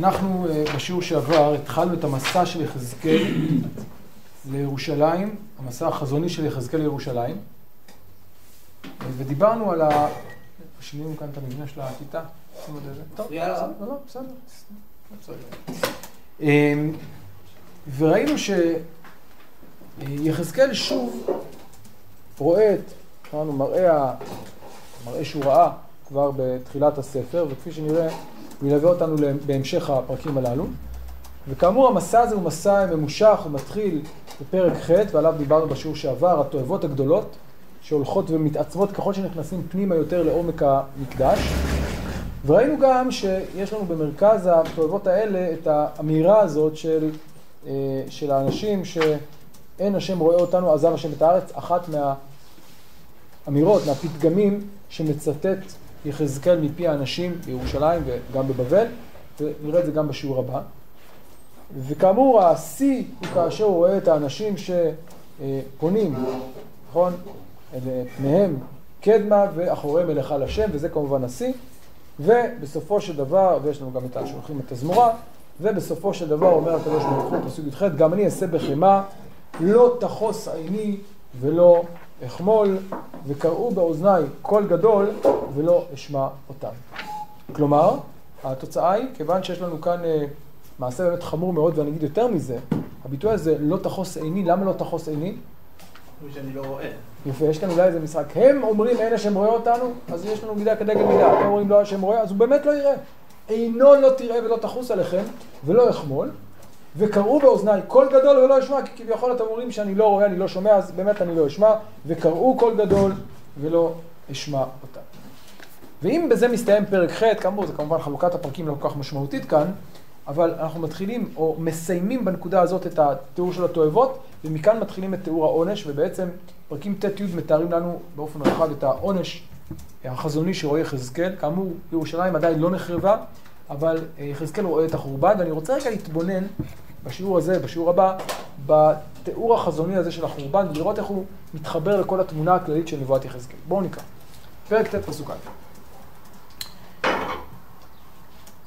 אנחנו אה, בשיעור שעבר התחלנו את המסע של יחזקאל לירושלים, המסע החזוני של יחזקאל לירושלים, ודיברנו על ה... שינינו כאן את המבנה של הכיתה. טוב, לא, לא, בסדר. אמ, וראינו שיחזקאל שוב רואה את, מראה, מראה שהוא ראה כבר בתחילת הספר, וכפי שנראה, הוא ילווה אותנו בהמשך הפרקים הללו. וכאמור, המסע הזה הוא מסע ממושך, הוא מתחיל בפרק ח' ועליו דיברנו בשיעור שעבר, התועבות הגדולות, שהולכות ומתעצבות ככל שנכנסים פנימה יותר לעומק המקדש. וראינו גם שיש לנו במרכז התועבות האלה את האמירה הזאת של, אה, של האנשים שאין השם רואה אותנו, עזב השם את הארץ, אחת מהאמירות, מהפתגמים שמצטט יחזקאל מפי האנשים בירושלים וגם בבבל, ונראה את זה גם בשיעור הבא. וכאמור, השיא הוא כאשר הוא רואה את האנשים שפונים, נכון? פניהם קדמה ואחוריהם אל היכל השם, וזה כמובן השיא. ובסופו של דבר, ויש לנו גם את השולחים את הזמורה, ובסופו של דבר אומר הקדוש ברוך הוא, פסוק י"ח, גם אני אעשה בחמא, לא תחוס עיני ולא אחמול, וקראו באוזניי קול גדול ולא אשמע אותם. כלומר, התוצאה היא, כיוון שיש לנו כאן אה, מעשה באמת חמור מאוד, ואני אגיד יותר מזה, הביטוי הזה לא תחוס עיני, למה לא תחוס עיני? שאני לא רואה. יפה, יש כאן אולי איזה משחק. הם אומרים אין השם רואה אותנו, אז יש לנו מידה כדגל מידה. הם אומרים לא השם רואה, אז הוא באמת לא יראה. עינו לא תראה ולא תחוס עליכם, ולא אחמול, וקראו באוזניי קול גדול ולא אשמע, כי כביכול אתם אומרים שאני לא רואה, אני לא שומע, אז באמת אני לא אשמע, וקראו קול גדול ולא אשמע אותם. ואם בזה מסתיים פרק ח', כאמור, זה כמובן חלוקת הפרקים לא כל כך משמעותית כאן, אבל אנחנו מתחילים, או מסיימים בנקודה הזאת את התיאור של התועבות, ומכאן מתחילים את תיאור העונש, ובעצם פרקים ט' י' מתארים לנו באופן רחב את העונש החזוני שרואה יחזקאל. כאמור, ירושלים עדיין לא נחרבה, אבל אה, יחזקאל רואה את החורבן, ואני רוצה רגע להתבונן בשיעור הזה, בשיעור הבא, בתיאור החזוני הזה של החורבן, ולראות איך הוא מתחבר לכל התמונה הכללית של נבואת יחזקאל. בואו נקרא. פרק ט' פסוק א'.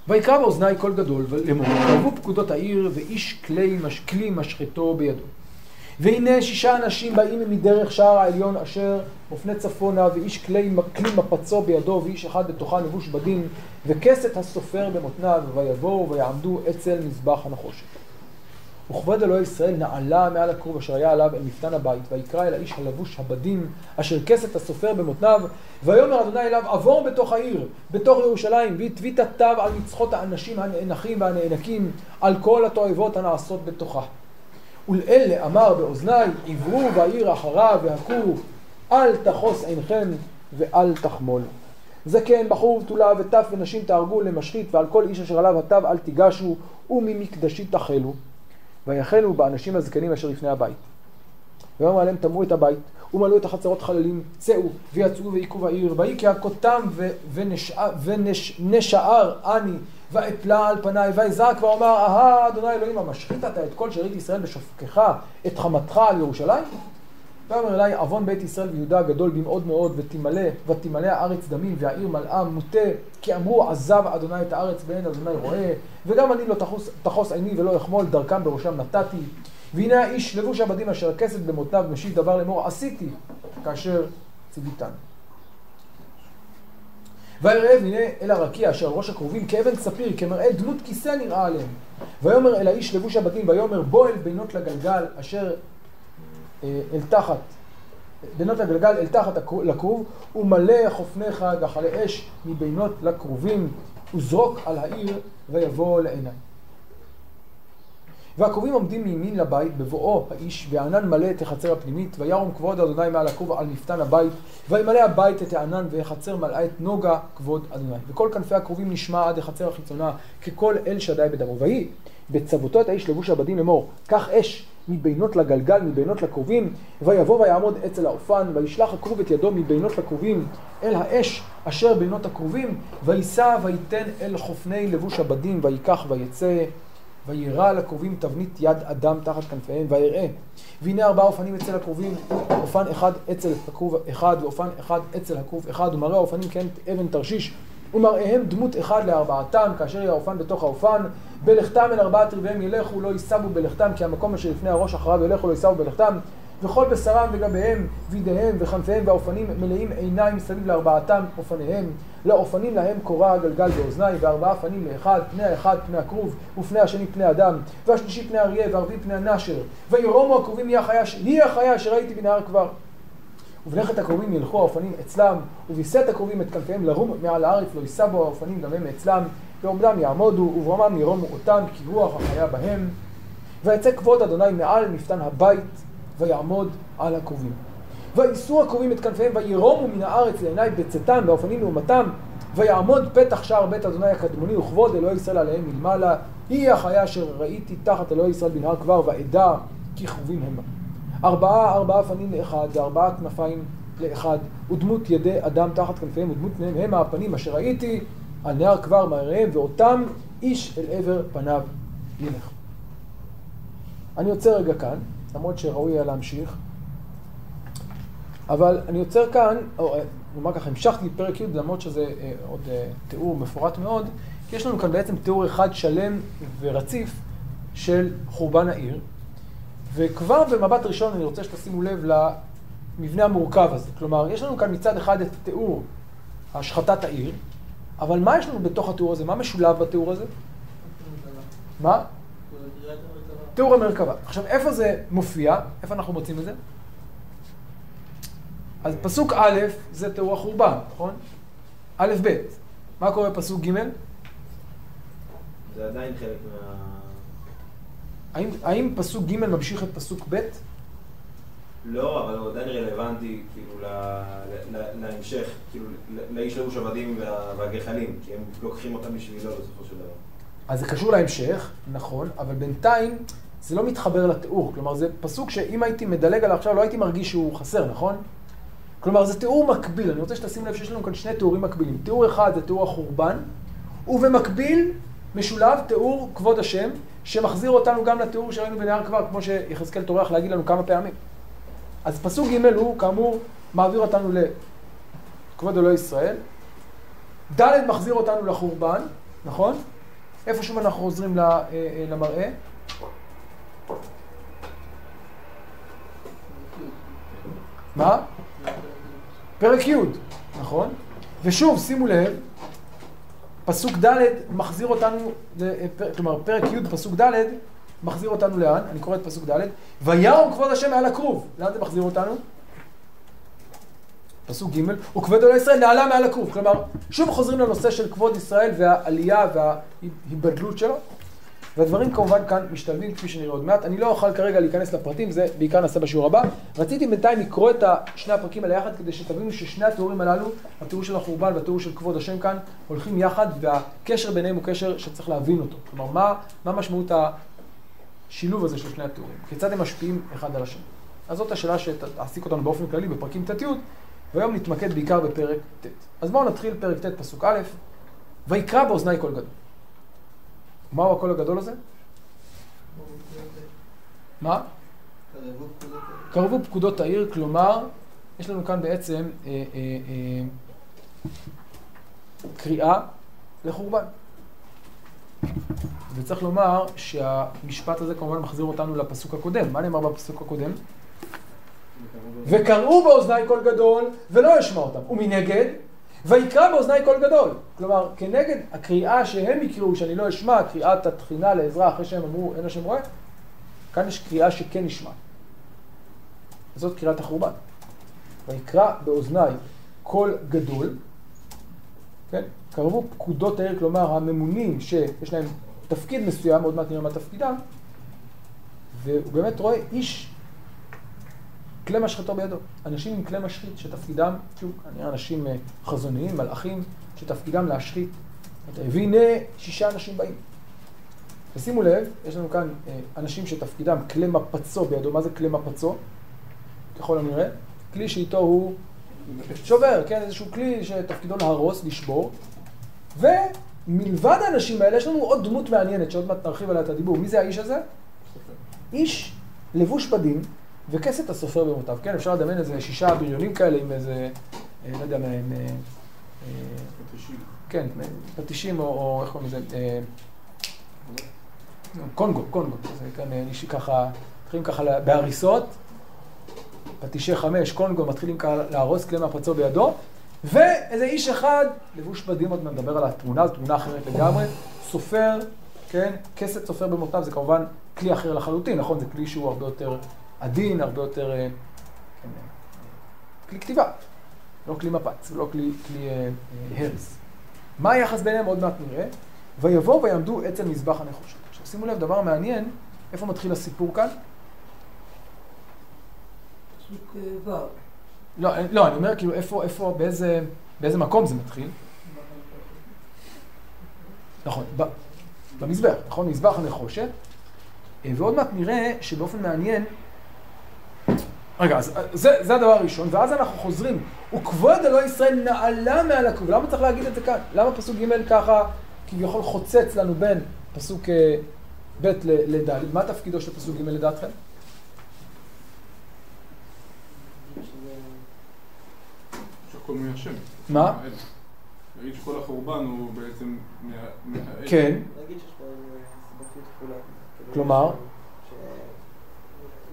ויקרא באוזני קול גדול לאמור, קרבו פקודות העיר ואיש כלי, מש, כלי משחטו בידו. והנה שישה אנשים באים מדרך שער העליון אשר מופנה צפונה ואיש כלי, כלי מפצו בידו ואיש אחד בתוכה לבוש בדין וכסת הסופר במותניו ויבואו ויעמדו אצל מזבח הנחושת. וכבוד אלוהי ישראל נעלה מעל הכרוב אשר היה עליו אל מפתן הבית, ויקרא אל האיש הלבוש הבדים, אשר כסת הסופר במותניו, ויאמר אדוני אליו, עבור בתוך העיר, בתוך ירושלים, והתווית תו על מצחות האנשים הנאנחים והנאנקים, על כל התועבות הנעשות בתוכה. ולאלה אמר באוזני, עברו בעיר אחריו והכו, אל תחוס עינכם ואל תחמול. זקן, בחור בתולה וטף ונשים תהרגו למשחית, ועל כל איש אשר עליו התו אל תיגשו, וממקדשי תחלו. ויחלו באנשים הזקנים אשר לפני הבית. ויאמר עליהם תמרו את הבית, ומלאו את החצרות חללים, צאו, ויצאו ויכו בעיר, ויהי כהכותם ונשאר אני, ואפלה על פניי, ויזעק ואומר, אהה, אדוני אלוהים, המשחית אתה את כל שארית ישראל בשופקך, את חמתך על ירושלים? ויאמר אלי, עוון בית ישראל ויהודה גדול במאוד מאוד, ותמלא, ותמלא הארץ דמים, והעיר מלאה מוטה, כי אמרו עזב אדוני את הארץ ואין אדוני רואה, וגם אני לא תחוס, תחוס עיני ולא אחמול, דרכם בראשם נתתי. והנה האיש לבוש עבדים אשר הכסת במותניו משיב דבר לאמור, עשיתי, כאשר ציוויתן. ויראה והנה אל הרקיע אשר ראש הכרובים כאבן ספיר, כמראה דמות כיסא נראה עליהם. ויאמר אל האיש לבוש הבתים, ויאמר בוא אל בינות לגלגל אשר אל תחת, בינות לגלגל אל תחת לכרוב, ומלא חופניך גחלי אש מבינות לכרובים, וזרוק על העיר ויבוא לעיני. והכרובים עומדים מימין לבית בבואו האיש, והענן מלא את החצר הפנימית, וירום כבוד אדוני מעל הכרוב על מפתן הבית, וימלא הבית את הענן, והחצר מלאה את נוגה כבוד אדוני. וכל כנפי הכרובים נשמע עד החצר החיצונה, ככל אל שדי בדמו. ויהי בצוותו את האיש לבוש הבדים לאמור, קח אש מבינות לגלגל, מבינות לכרובים, ויבוא ויעמוד אצל האופן, וישלח הכרוב את ידו מבינות לכרובים אל האש אשר בינות הכרובים, ויישא וייתן אל חופני לבוש הבדים, ויקח ויצא, וירא על הכרובים תבנית יד אדם תחת כנפיהם, ויראה. והנה ארבעה אופנים אצל הכרובים, אופן אחד אצל הכרוב אחד, ואופן אחד אצל הכרוב אחד, ומראה האופנים כן אבן תרשיש, ומראיהם דמות אחד לארבעתם, כאשר יהיה האופן בתוך האופן, בלכתם אל ארבעת רבעיהם ילכו, לא יישאו בלכתם, כי המקום אשר לפני הראש אחריו ילכו, לא יישאו בלכתם, וכל בשרם וגביהם, וידיהם וכנפיהם והאופנים מלאים עיניים מסביב לארבעתם אופניהם, לאופנים להם קורה הגלגל באוזני, וארבעה פנים לאחד, פני האחד פני הכרוב, ופני השני פני אדם, והשלישי פני אריה, והרביעי פני הנשר, וירומו הכרובים היא החיה, היא החיה אשר ראיתי בנהר כבר. ובלכת הכרובים ילכו האופנים אצלם, וביסת הכרובים את כנפיהם לרום מעל הארץ, לא יישא בו האופנים גם הם אצלם, ועומדם יעמודו, וברמם ירומו אותם, כי רוח החיה בהם. ויצא כבוד אדוני מעל מפתן הבית, ויעמוד על הכרובים. ויישאו הכרובים את כנפיהם, וירומו מן הארץ לעיני בצאתם, והאופנים לעומתם, ויעמוד פתח שער בית אדוני הקדמוני, וכבוד אלוהי ישראל עליהם מלמעלה. היא החיה אשר ראיתי תחת אלוהי ישראל בנהר כבר, ואדע כי כרובים המה. ארבעה ארבעה פנים לאחד, וארבעה כנפיים לאחד, ודמות ידי אדם תחת כנפיהם, ודמות פניהם הם הפנים אשר ראיתי על נהר כבר מראיהם, ואותם איש אל עבר פניו ילך. אני עוצר רגע כאן, למרות שראוי היה להמשיך, אבל אני עוצר כאן, או נאמר ככה, המשכתי לפרק י' למרות שזה אה, עוד אה, תיאור מפורט מאוד, כי יש לנו כאן בעצם תיאור אחד שלם ורציף של חורבן העיר, וכבר במבט ראשון אני רוצה שתשימו לב למבנה המורכב הזה. כלומר, יש לנו כאן מצד אחד את תיאור השחטת העיר, אבל מה יש לנו בתוך התיאור הזה? מה משולב בתיאור הזה? מה? תיאור המרכבה. עכשיו, איפה זה מופיע? איפה אנחנו מוצאים את זה? אז פסוק א' זה תיאור החורבן, נכון? א', ב'. מה קורה בפסוק ג'? זה עדיין חלק מה... האם, האם פסוק ג' ממשיך את פסוק ב'? לא, אבל הוא עדיין רלוונטי, כאילו, ל- ל- להמשך, כאילו, לאיש לבוש עבדים וה- והגחלים, כי הם לוקחים אותם בשבילו בסופו של דבר. אז זה קשור להמשך, נכון, אבל בינתיים זה לא מתחבר לתיאור. כלומר, זה פסוק שאם הייתי מדלג עליו עכשיו, לא הייתי מרגיש שהוא חסר, נכון? כלומר, זה תיאור מקביל. אני רוצה שתשים לב שיש לנו כאן שני תיאורים מקבילים. תיאור אחד זה תיאור החורבן, ובמקביל משולב תיאור כבוד השם, שמחזיר אותנו גם לתיאור שראינו בנהר כבר, כמו שיחזקאל טורח להגיד לנו כמה פעמים. אז פסוק ג' הוא, כאמור, מעביר אותנו לכבוד אלוהי ישראל. ד' מחזיר אותנו לחורבן, נכון? איפה שוב אנחנו חוזרים אה, אה, למראה? מה? פרק י', נכון? ושוב, שימו לב, פסוק ד' מחזיר אותנו, כלומר, פרק י', פסוק ד', מחזיר אותנו לאן? אני קורא את פסוק ד', וירום כבוד השם מעל הכרוב. לאן זה מחזיר אותנו? פסוק ג', וכבוד אלוהי ישראל נעלה מעל הכרוב. כלומר, שוב חוזרים לנושא של כבוד ישראל והעלייה וההיבדלות שלו. והדברים כמובן כאן משתלבים כפי שנראה עוד מעט. אני לא אוכל כרגע להיכנס לפרטים, זה בעיקר נעשה בשיעור הבא. רציתי בינתיים לקרוא את שני הפרקים האלה יחד כדי שתבינו ששני התיאורים הללו, התיאור של החורבן והתיאור של כבוד השם כאן, הולכים יחד והקשר ביניהם הוא קשר שצריך להבין אותו. כלומר, מה, מה משמעות השילוב הזה של שני התיאורים? כיצד הם משפיעים אחד על השני? אז זאת השאלה שתעסיק אותנו באופן כללי בפרקים ט' י', והיום נתמקד בעיקר בפרק ט'. אז בואו נתחיל פרק ט' פסוק א', ויקרא באוזני קול גדול. מהו הקול הגדול הזה? מה? קרבו פקודות העיר, כלומר, יש לנו כאן בעצם אה, אה, אה, קריאה לחורבן. וצריך לומר שהמשפט הזה כמובן מחזיר אותנו לפסוק הקודם. מה נאמר בפסוק הקודם? וקראו באוזני קול גדול ולא ישמע אותם. ומנגד, ויקרא באוזני קול גדול. כלומר, כנגד הקריאה שהם יקראו, שאני לא אשמע, קריאת התחינה לעזרה אחרי שהם אמרו, אין השם רואה, כאן יש קריאה שכן נשמע. זאת קריאת החורבן. ויקרא באוזני קול גדול, כן? קרבו פקודות העיר, כלומר הממונים שיש להם תפקיד מסוים, עוד מעט נראה מה תפקידם, והוא באמת רואה איש כלי משחטו בידו. אנשים עם כלי משחית שתפקידם, שוב, נראה אנשים אה, חזוניים, מלאכים, שתפקידם להשחית. והנה שישה אנשים באים. ושימו לב, יש לנו כאן אה, אנשים שתפקידם כלי מפצו בידו. מה זה כלי מפצו? ככל הנראה. כלי שאיתו הוא שובר, כן? איזשהו כלי שתפקידו להרוס, לשבור. ומלבד האנשים האלה יש לנו עוד דמות מעניינת שעוד מעט נרחיב עליה את הדיבור. מי זה האיש הזה? איש לבוש בדים וכסת הסופר במותיו. כן, אפשר לדמיין איזה שישה בריונים כאלה עם איזה, אה, לא יודע, עם... אה, כן, פטישים או, איך קוראים לזה? אה, קונגו, קונגו. זה כאן אה, איש ככה, מתחילים ככה בהריסות, פטישי חמש, קונגו, מתחילים ככה להרוס כלי מהפצוע בידו, ואיזה איש אחד, לבוש בדים, עוד נדבר על התמונה, זו תמונה אחרת לגמרי, סופר, כן, כסת סופר במותניו, זה כמובן כלי אחר לחלוטין, נכון? זה כלי שהוא הרבה יותר עדין, הרבה יותר... אה, כן, אה, כלי כתיבה, לא כלי מפץ, לא כלי, כלי אה, הרס. מה היחס ביניהם עוד מעט נראה. ויבואו ויעמדו אצל מזבח הנחושת. עכשיו שימו לב, דבר מעניין, איפה מתחיל הסיפור כאן? לא, לא, אני אומר כאילו איפה, איפה, באיזה, באיזה מקום זה מתחיל. נכון, ב, במזבח, נכון? מזבח הנחושת. ועוד מעט נראה שבאופן מעניין, רגע, אז אה, זה, זה הדבר הראשון, ואז אנחנו חוזרים, וכבוד אלוהי ישראל נעלה מעל הכרוב. למה צריך להגיד את זה כאן? למה פסוק ג' ככה כביכול חוצץ לנו בין פסוק אה, ב' לד'? מה תפקידו של פסוק ג' לדעתכם? מה? להגיד שכל החורבן הוא בעצם מה- מהאל. כן, נגיד שיש פה איזה סיבתיות כפולה. כלומר?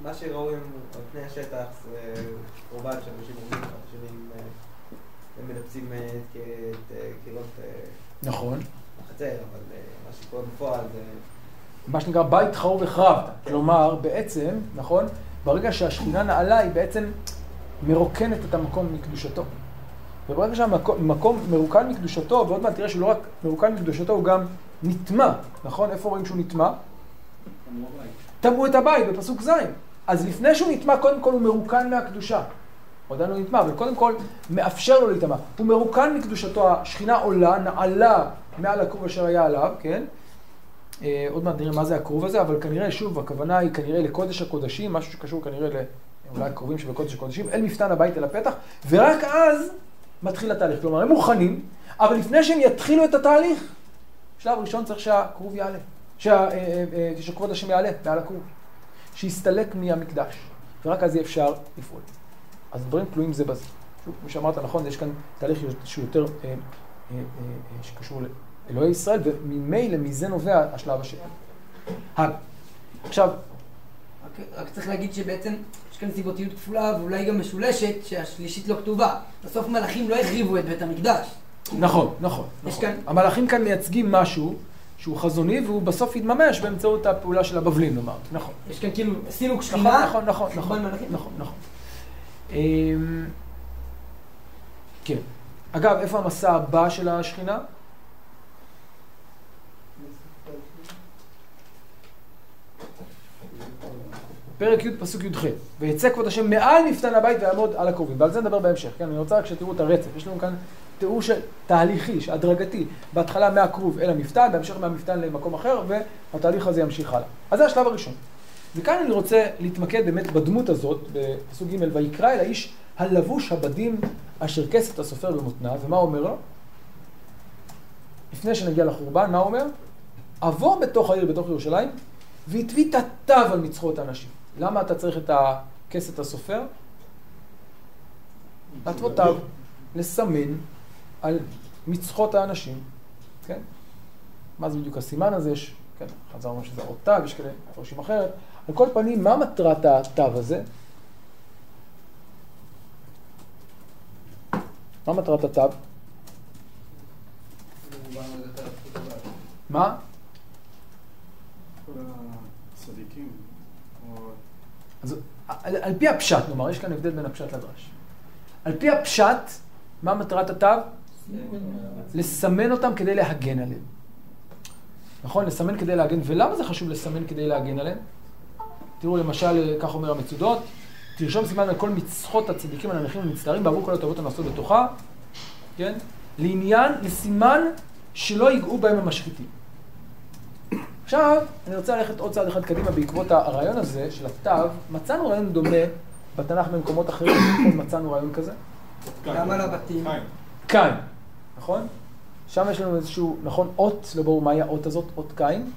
מה שראו הם על פני השטח זה קורבן שאנשים אומרים, אנשים אה, הם מנפצים אה, אה, קירות נכון. החצר, אבל מה שקורה בפועל זה... מה שנקרא בית חרוב החרבת. כלומר, בעצם, נכון, ברגע שהשכינה נעלה, היא בעצם מרוקנת את המקום מקדושתו. וברגע שהמקום מרוקן מקדושתו, ועוד מעט תראה שהוא לא רק מרוקן מקדושתו, הוא גם נטמע, נכון? איפה רואים שהוא נטמע? טמאו את הבית בפסוק ז'. אז לפני שהוא נטמע, קודם כל הוא מרוקן מהקדושה. עדיין לא נטמע, אבל קודם כל מאפשר לו להיטמע. הוא מרוקן מקדושתו, השכינה עולה, נעלה מעל הכרוב אשר היה עליו, כן? אה, עוד מעט נראה מה זה הכרוב הזה, אבל כנראה, שוב, הכוונה היא כנראה לקודש הקודשים, משהו שקשור כנראה ל... אולי הקרובים שבקודש הקודשים, אל מפתן הבית אל הפתח, ורק אז מתחיל התהליך. כלומר, הם מוכנים, אבל לפני שהם יתחילו את התהליך, שלב ראשון צריך שהכרוב יעלה, שה, אה, אה, אה, שכבוד השם יעלה מעל הכרוב, שיסתלק מהמקדש, ורק אז יהיה אפשר לפעול. אז דברים תלויים זה בזה. שוב, כמו שאמרת, נכון, יש כאן תהליך שהוא יותר אה, אה, אה, שקשור לאלוהי ישראל, וממילא מזה נובע השלב השני. הלאה. עכשיו, רק, רק צריך להגיד שבעצם יש כאן סיבותיות כפולה ואולי גם משולשת שהשלישית לא כתובה. בסוף מלאכים לא החריבו את בית המקדש. נכון, נכון, נכון. כאן- המלאכים כאן מייצגים משהו שהוא חזוני, והוא בסוף יתממש באמצעות הפעולה של הבבלים, נאמר. נכון. יש כאן כאילו סילוק נכון, שכינה, נכון, נכון, נכון. נכון, נכון. אמ, כן. אגב, איפה המסע הבא של השכינה? פרק י' פסוק י"ח, ויצא כבוד השם מעל מפתן הבית ויעמוד על הקרובים, ועל זה נדבר בהמשך, כן? אני רוצה רק שתראו את הרצף, יש לנו כאן תיאור של תהליכי, הדרגתי, בהתחלה מהכרוב אל המפתן, בהמשך מהמפתן למקום אחר, והתהליך הזה ימשיך הלאה. אז זה השלב הראשון. וכאן אני רוצה להתמקד באמת בדמות הזאת, בפסוק ג' ויקרא אל האיש הלבוש הבדים אשר כסת הסופר במותניו, ומה אומר לו? לפני שנגיע לחורבן, מה הוא אומר? עבור בתוך העיר, בתוך ירושלים, והטביא תתיו על מצחות האנשים. למה אתה צריך את הכסת הסופר? להתוות תו, לסמן על מצחות האנשים, כן? מה זה בדיוק הסימן הזה? יש, כן, חזרנו שזה עוד תו, יש כאלה מפרשים אחרת. על כל פנים, מה מטרת התו הזה? מה מטרת התו? מה? אז על, על פי הפשט, נאמר, יש כאן הבדל בין הפשט לדרש. על פי הפשט, מה מטרת התו? לסמן אותם כדי להגן עליהם. נכון? לסמן כדי להגן. ולמה זה חשוב לסמן כדי להגן עליהם? תראו, למשל, כך אומר המצודות, תרשום סימן על כל מצחות הצדיקים הנמכים ומצטערים בעבור כל הטובות הנעשות בתוכה, כן? לעניין, לסימן שלא ייגעו בהם המשחיתים. עכשיו, אני רוצה ללכת עוד צעד אחד קדימה בעקבות הרעיון הזה של התו. מצאנו רעיון דומה בתנ"ך במקומות אחרים? מצאנו רעיון כזה. גם על הבתים. קין. נכון? שם יש לנו איזשהו, נכון, אות, לא ברור מהי האות הזאת, אות קין.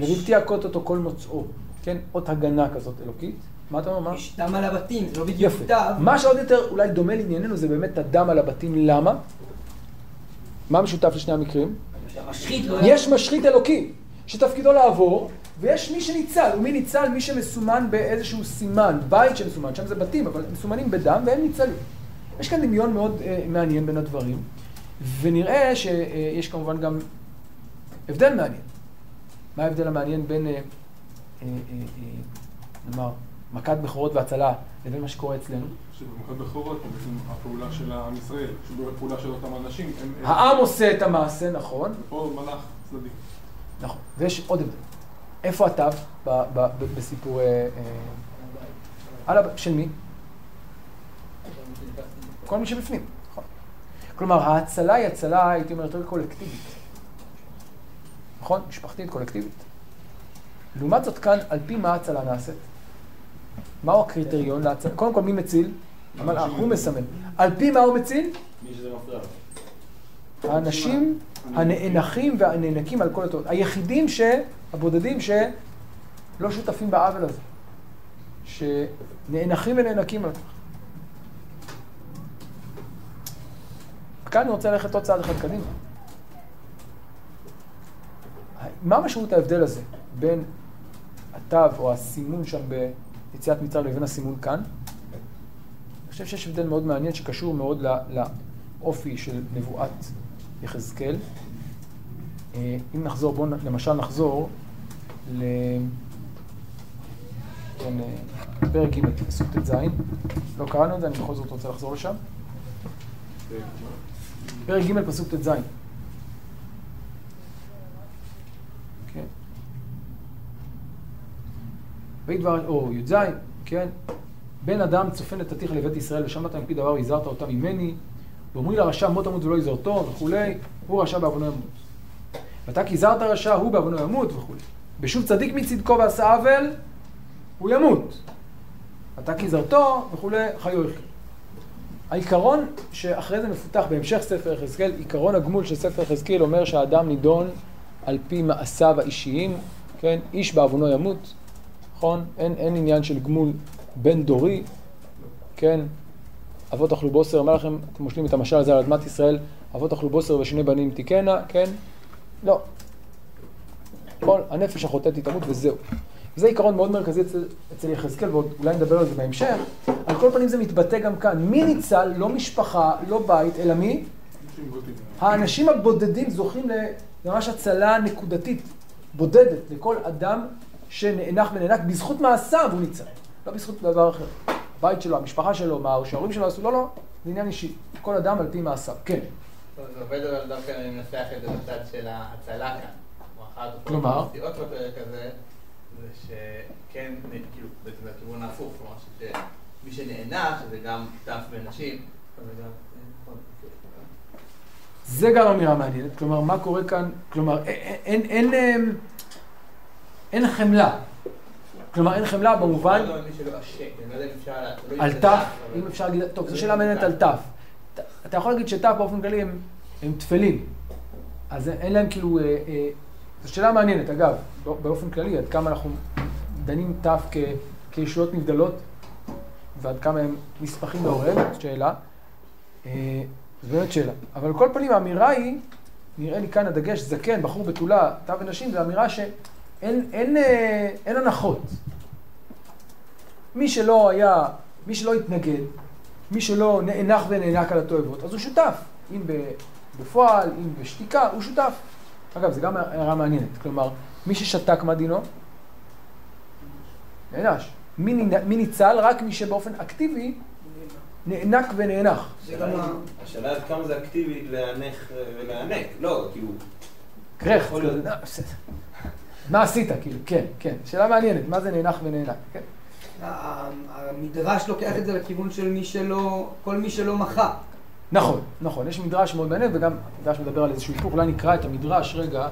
וריבתי יכות אותו כל מוצאו, כן? אות הגנה כזאת אלוקית. מה אתה אומר? מה? יש דם על הבתים, זה לא בדיוק יפה. כתב. מה שעוד יותר אולי דומה לענייננו זה באמת הדם על הבתים. למה? מה משותף לשני המקרים? לא... יש משחית אלוקי, שתפקידו לעבור, ויש מי שניצל. ומי ניצל? מי שמסומן באיזשהו סימן, בית שמסומן, שם זה בתים, אבל מסומנים בדם, והם ניצלים. יש כאן דמיון מאוד אה, מעניין בין הדברים, ונראה שיש כמובן גם הבדל מעניין. מה ההבדל המעניין בין, אה, אה, נאמר, מכת בכורות והצלה לבין מה שקורה אצלנו? שבמכת בכורות, בעצם הפעולה של עם ישראל, הפעולה של אותם אנשים, הם... הם- העם עושה את המעשה, נכון, פה מלאך צדדי. נכון, ויש עוד הבדל. איפה התו בסיפור... על הב- של מי? כל מי שבפנים, נכון. כלומר, ההצלה היא הצלה, הייתי אומר, יותר קולקטיבית. נכון? משפחתית, קולקטיבית. לעומת זאת כאן, על פי מה ההצלה נעשית? מהו הקריטריון להצלה? קודם כל, מי מציל? המלאך, הוא מסמן. על פי מה הוא מציל? מי שזה מפריע לו. האנשים הנאנחים והנאנקים על כל הטעות. היחידים ש... הבודדים שלא שותפים בעוול הזה. שנאנחים ונאנקים על כך. כאן אני רוצה ללכת עוד צעד אחד קדימה. מה משמעות ההבדל הזה בין התו או הסימון שם ביציאת מצרים לבין הסימון כאן? אני חושב שיש הבדל מאוד מעניין שקשור מאוד לאופי של נבואת יחזקאל. אה, אם נחזור, בואו למשל נחזור ל... כן, אה, ג', פסוק ט"ז. לא קראנו את זה, אני בכל זאת רוצה לחזור לשם. פרק ג', פסוק ט"ז. כן. ויהי דבר, או י"ז, כן. בן אדם צופן את עתיך לבית ישראל, ושמעת מפי דבר והזהרת אותם ממני, ואומרי לרשע מות תמות ולא יזהרתו וכולי, הוא רשע בעוונו ימות. ואתה כי זרת רשע, הוא בעוונו ימות וכולי. בשוב צדיק מצדקו ועשה עוול, הוא ימות. אתה כי זרתו וכולי, חיו יחיה. העיקרון שאחרי זה מפותח בהמשך ספר יחזקאל, עיקרון הגמול של ספר יחזקאל אומר שהאדם נידון על פי מעשיו האישיים, כן? איש בעוונו ימות, נכון? אין, אין עניין של גמול בין דורי, כן? אבות אכלו בוסר, אומר לכם, אתם מושלים את המשל הזה על אדמת ישראל, אבות אכלו בוסר ושני בנים תיקנה, כן? לא. כל הנפש החוטאת היא תמות וזהו. זה עיקרון מאוד מרכזי אצל, אצל יחזקאל, ואולי נדבר על זה בהמשך. על כל פנים זה מתבטא גם כאן. מי ניצל? לא משפחה, לא בית, אלא מי? האנשים הבודדים זוכים לממש הצלה נקודתית, בודדת, לכל אדם שנאנח ונאנק בזכות מעשיו הוא ניצל, לא בזכות דבר אחר. הבית שלו, המשפחה שלו, מה שההורים שלו עשו, לא, לא, זה עניין אישי. כל אדם על פי מעשיו. כן. זה עובד אבל דווקא אני מנסח את זה בצד של ההצלה כאן. כלומר? זה שכן, כאילו, בעצם הכיוון ההפוך, כלומר שמי שנענש זה גם טף ונשים, זה גם... נכון. זה גם אמירה מעניינת. כלומר, מה קורה כאן? כלומר, אין, אין, אין, אין חמלה. כלומר, אין חמלה במובן... לא, לא לא על תף, אם אפשר להגיד, טוב, זו שאלה מעניינת על. תף. אתה יכול להגיד שתף באופן כללי הם, טפלים. אז אין להם כאילו, אה, אה, זו שאלה מעניינת, אגב, בא- באופן כללי, עד כמה אנחנו דנים כ, כישויות נבדלות, ועד כמה הם נספחים זו שאלה. אה, זו באמת שאלה. אבל על כל פנים, האמירה היא, נראה לי כאן הדגש, זקן, בחור בתולה, תא ונשים, זו אמירה שאין אין, אה, אין הנחות. מי שלא היה, מי שלא התנגד, מי שלא נאנח ונאנק על התועבות, אז הוא שותף. אם בפועל, אם בשתיקה, הוא שותף. אגב, זו גם הערה מעניינת. כלומר, מי ששתק, מה דינו? נענש. מי, ניצל? רק מי שבאופן אקטיבי נאנק ונאנח. השאלה עד כמה זה אקטיבי להנך ולהענק. לא, כאילו, קרח. אה. מה עשית? כאילו, כן, כן. שאלה מעניינת, מה זה נאנח ונאנק? כן. המדרש לוקח את זה לכיוון של מי שלא, כל מי שלא מחה. נכון, נכון, יש מדרש מאוד מעניין, וגם המדרש מדבר על איזשהו היפוך, אולי נקרא את המדרש רגע. אה,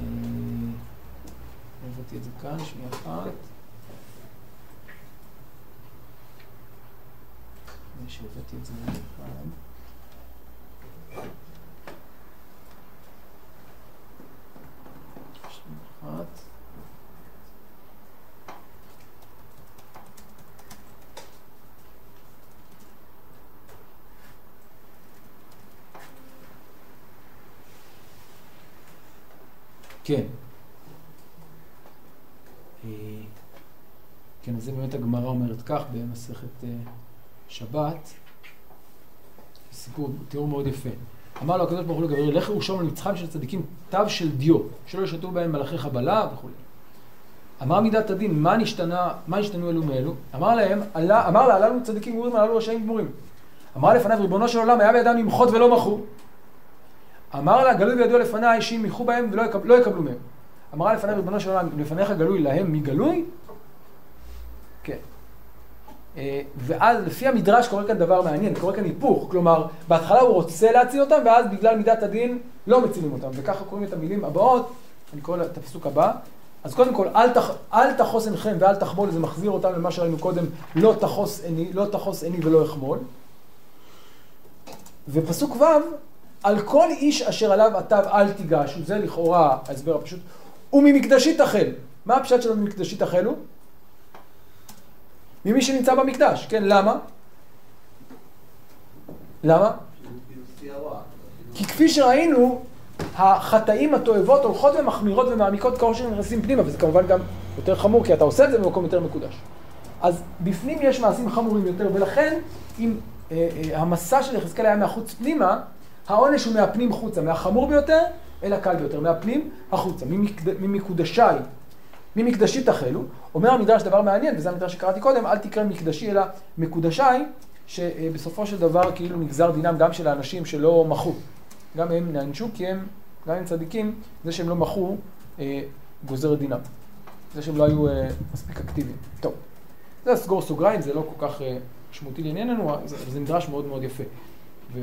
אה, הבאתי את זה כאן, שנייה אחת. שהבאתי את זה במיוחד. שנייה אחת. כן. אה, כן, אז זה באמת הגמרא אומרת כך במסכת אה, שבת. סיפור, תיאור מאוד יפה. אמר לו הקדוש ברוך הוא לגבריאל, לך ירושם על מצחם של צדיקים תו של דיו, שלא ישתו בהם מלאכי חבלה וכו'. אמר מידת הדין, מה נשתנה, מה השתנו אלו מאלו? אמר להם, אמר לה, הללו צדיקים גמורים, הללו רשעים גמורים. אמר לפניו, ריבונו של עולם, היה בידם למחות ולא מחו. אמר לה, גלוי בידו לפניי, שאם יחו בהם ולא יקב, לא יקבלו מהם. אמרה לפניו, ריבונו של עולם, לפניך גלוי, להם מי גלוי? כן. אה, ואז לפי המדרש קורה כאן דבר מעניין, קורה כאן היפוך, כלומר, בהתחלה הוא רוצה להציל אותם, ואז בגלל מידת הדין לא מצילים אותם, וככה קוראים את המילים הבאות, אני קורא את הפסוק הבא, אז קודם כל, אל, תח, אל תחוס עינכם ואל תחמול, זה מחזיר אותנו למה שראינו קודם, לא תחוס עיני, לא תחוס עיני ולא אחמול. ופסוק ו', על כל איש אשר עליו התו אל תיגש, וזה לכאורה ההסבר הפשוט, וממקדשי תחל. מה הפשט שלו ממקדשי תחלו? ממי שנמצא במקדש, כן, למה? למה? כי כפי שראינו, החטאים התועבות הולכות ומחמירות ומעמיקות ככל שנכנסים פנימה, וזה כמובן גם יותר חמור, כי אתה עושה את זה במקום יותר מקודש. אז בפנים יש מעשים חמורים יותר, ולכן אם אה, אה, המסע של יחזקאל היה מהחוץ פנימה, העונש הוא מהפנים חוצה, מהחמור ביותר אל הקל ביותר, מהפנים החוצה. ממקודשי, ממקדשי תחלו. אומר המדרש דבר מעניין, וזה המדרש שקראתי קודם, אל תקרא מקדשי אלא מקודשי, שבסופו של דבר כאילו נגזר דינם גם של האנשים שלא מחו. גם הם נענשו כי הם, גם הם צדיקים, זה שהם לא מחו אה, גוזר את דינם. זה שהם לא היו אה, מספיק אקטיביים. טוב, זה סגור סוגריים, זה לא כל כך אה, משמעותי לענייננו, זה, זה מדרש מאוד מאוד יפה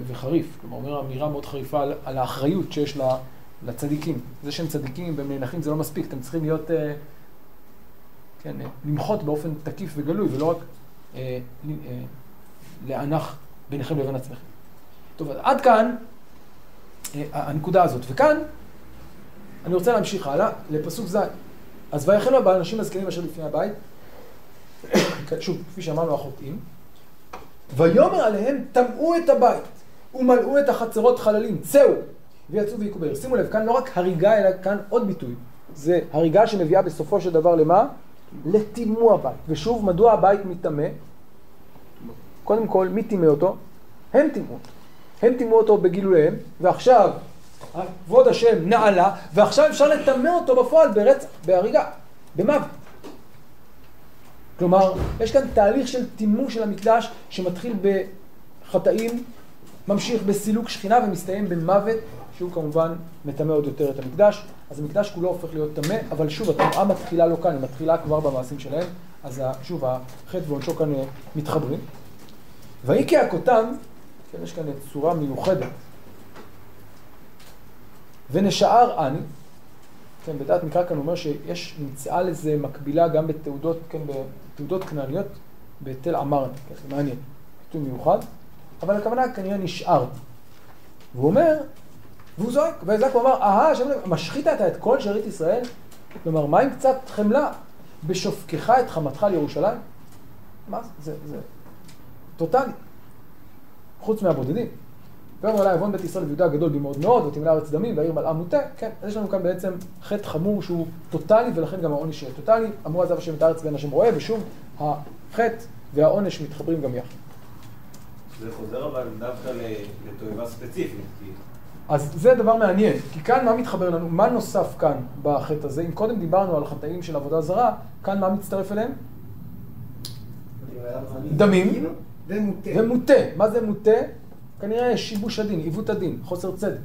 וחריף. כלומר, אומר אמירה מאוד חריפה על, על האחריות שיש לה, לצדיקים. זה שהם צדיקים והם נאנחים זה לא מספיק, אתם צריכים להיות, אה, כן, אה, למחות באופן תקיף וגלוי, ולא רק אה, אה, לאנח ביניכם לבין עצמכם. טוב, עד כאן אה, הנקודה הזאת. וכאן, אני רוצה להמשיך הלאה, לפסוק ז'. אז ויחלו באנשים הזקנים אשר לפני הבית, שוב, כפי שאמרנו, החוטאים, ויאמר עליהם, טמאו את הבית, ומלאו את החצרות חללים, צאו, ויצאו ויקבו בעיר. שימו לב, כאן לא רק הריגה, אלא כאן עוד ביטוי. זה הריגה שמביאה בסופו של דבר למה? לטימאו הבית. ושוב, מדוע הבית מטמא? קודם כל, מי טימא אותו? הם טימאו אותו. הם טימאו אותו בגילוליהם, ועכשיו כבוד השם נעלה, ועכשיו אפשר לטמא אותו בפועל ברצח, בהריגה, במוות. כלומר, יש כאן תהליך של טימאו של המקדש שמתחיל בחטאים, ממשיך בסילוק שכינה ומסתיים במוות, שהוא כמובן מטמא עוד יותר את המקדש. אז המקדש כולו הופך להיות טמא, אבל שוב, הטמאה מתחילה לא כאן, היא מתחילה כבר במעשים שלהם, אז שוב, החטא ועונשו כאן אה, מתחברים. ויהי כהכותם, כן, יש כאן צורה מיוחדת. ונשאר אני, כן, בדעת מקרא כאן אומר שיש, נמצאה לזה מקבילה גם בתעודות, כן, בתעודות כנעניות בתל עמרני, כן, מעניין, כתוב מיוחד, אבל הכוונה כנראה נשארתי. והוא אומר, והוא זועק, וזעק הוא אמר, אהה, השם משחית אתה את כל שארית ישראל? כלומר, מה עם קצת חמלה? בשופקך את חמתך לירושלים? מה זה? זה, זה טוטאלי. חוץ מהבודדים. ויאמר אלי עוון בית ישראל ויהודה גדול בי מאוד מאוד, ותמלא ארץ דמים והעיר מלאה מוטה, כן, אז יש לנו כאן בעצם חטא חמור שהוא טוטאלי, ולכן גם העונש יהיה טוטאלי. אמרו עזב השם את הארץ ואין השם רואה, ושוב, החטא והעונש מתחברים גם יחד. זה חוזר אבל דווקא לתועבה ספציפית. אז זה דבר מעניין, כי כאן מה מתחבר לנו, מה נוסף כאן בחטא הזה? אם קודם דיברנו על חטאים של עבודה זרה, כאן מה מצטרף אליהם? דמים ומוטה. ומוטה. מה זה מוטה? כנראה שיבוש הדין, עיוות הדין, חוסר צדק.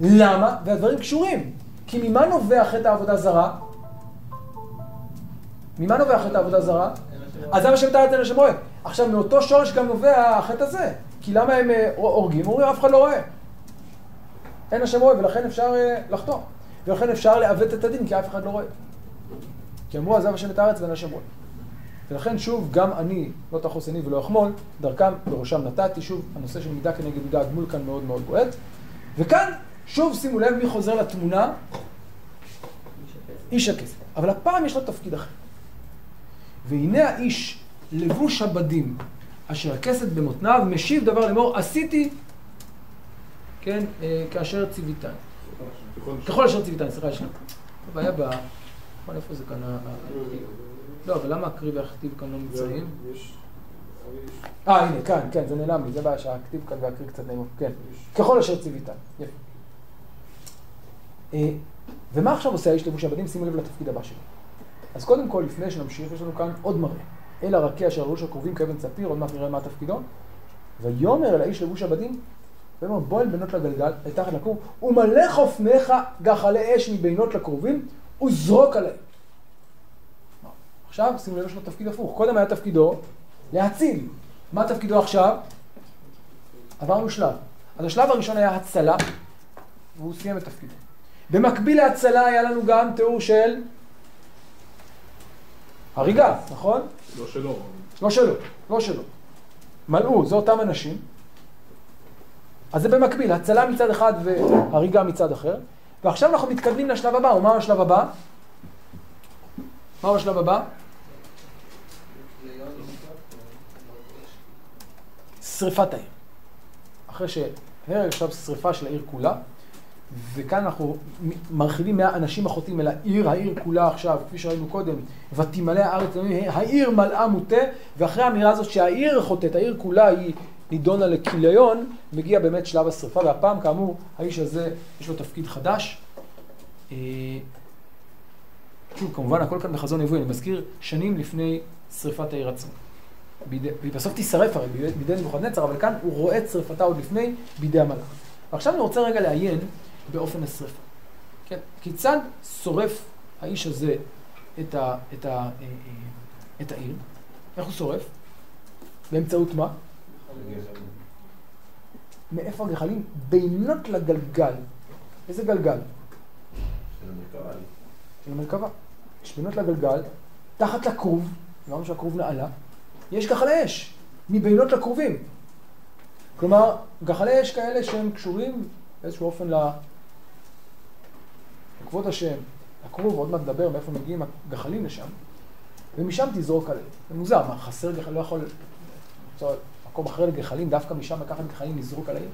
למה? והדברים קשורים. כי ממה נובע חטא העבודה זרה? ממה נובע חטא העבודה זרה? אז זה מה שמתאר את השם רואה. עכשיו, מאותו שורש גם נובע החטא הזה. כי למה הם אה, הורגים? אומרים, אף אחד לא רואה. אין השם רואה, ולכן אפשר אה, לחתום. ולכן אפשר לעוות את הדין, כי אף אחד לא רואה. כי אמרו, עזב השם את הארץ ואין השם רואה. ולכן שוב, גם אני, לא תחוס עיני ולא אחמול, דרכם בראשם נתתי, שוב, הנושא של מידה כנגד מידה, הגמול כאן מאוד מאוד בועט. וכאן, שוב, שימו לב מי חוזר לתמונה, איש הכסף. אבל הפעם יש לו תפקיד אחר. והנה האיש לבוש הבדים, אשר הכסת במותניו, משיב דבר לאמור, עשיתי, כן, אה, כאשר ציוויתני. ככל אשר ציוויתני, סליחה, יש לנו. הבעיה ב... נכון, איפה זה כאן? ה- לא, אבל למה הכתיב והכתיב כאן לא נמצאים? אה, הנה, כאן, כן, זה נעלם לי, זה בעיה שהכתיב כאן והקריא קצת נעלמו, כן. ככל אשר ציוויתני, יפה. אה, ומה עכשיו עושה האיש לבוש עבדים? שימו לב לתפקיד הבא שלו. אז קודם כל, לפני שנמשיך, יש לנו כאן עוד מראה. אל הרקיע אשר לבוש הקרובים כאבן ספיר, עוד מעט נראה מה תפקידו. ויאמר אל האיש לבוש עבדים, ויאמר בוא אל בינות לגלגל, אל תחת לכור, ומלא חופניך גחלי אש מבינות לקרובים, וזרוק עליהם. עכשיו שימו לב יש לו תפקיד הפוך. קודם היה תפקידו להציל. מה תפקידו עכשיו? עברנו שלב. אז השלב הראשון היה הצלה, והוא סיים את תפקידו. במקביל להצלה היה לנו גם תיאור של הריגה, נכון? לא שלו. לא שלו, לא שלו. מלאו, זה אותם אנשים. אז זה במקביל, הצלה מצד אחד והריגה מצד אחר. ועכשיו אנחנו מתקדמים לשלב הבא, ומה השלב הבא? מהו השלב הבא? שריפת העיר. אחרי שהרג עכשיו שריפה של העיר כולה, וכאן אנחנו מרחיבים מהאנשים החוטאים אל העיר, העיר כולה עכשיו, כפי שראינו קודם, ותמלא הארץ, העיר מלאה מוטה, ואחרי האמירה הזאת שהעיר חוטאת, העיר כולה היא נידונה לכיליון, מגיע באמת שלב השרפה, והפעם כאמור, האיש הזה יש לו תפקיד חדש. אה, שוב, כמובן הכל כאן בחזון נבואי, אני מזכיר שנים לפני שריפת העיר עצמה. והיא בסוף תישרף הרי בידי, נבוכדנצר, אבל כאן הוא רואה את שריפתה עוד לפני בידי המלאך. ועכשיו אני רוצה רגע לעיין באופן השרפה. כן, כיצד שורף האיש הזה את, ה, את, ה, אה, אה, את העיר? איך הוא שורף? באמצעות מה? מאיפה הגחלים? בינות לגלגל. איזה גלגל? של המרכבה. יש בינות לגלגל, תחת לכרוב, אמרנו שהכרוב נעלה, יש גחלי אש, מבינות לכרובים. כלומר, גחלי אש כאלה שהם קשורים באיזשהו אופן ל... לכבוד השם, לכרוב, עוד מעט נדבר מאיפה מגיעים הגחלים לשם, ומשם תזרוק עליהם. זה מוזר, מה, חסר גחלים, לא יכול... למצוא מקום אחר לגחלים, דווקא משם לקחת גחלים לזרוק עליהם?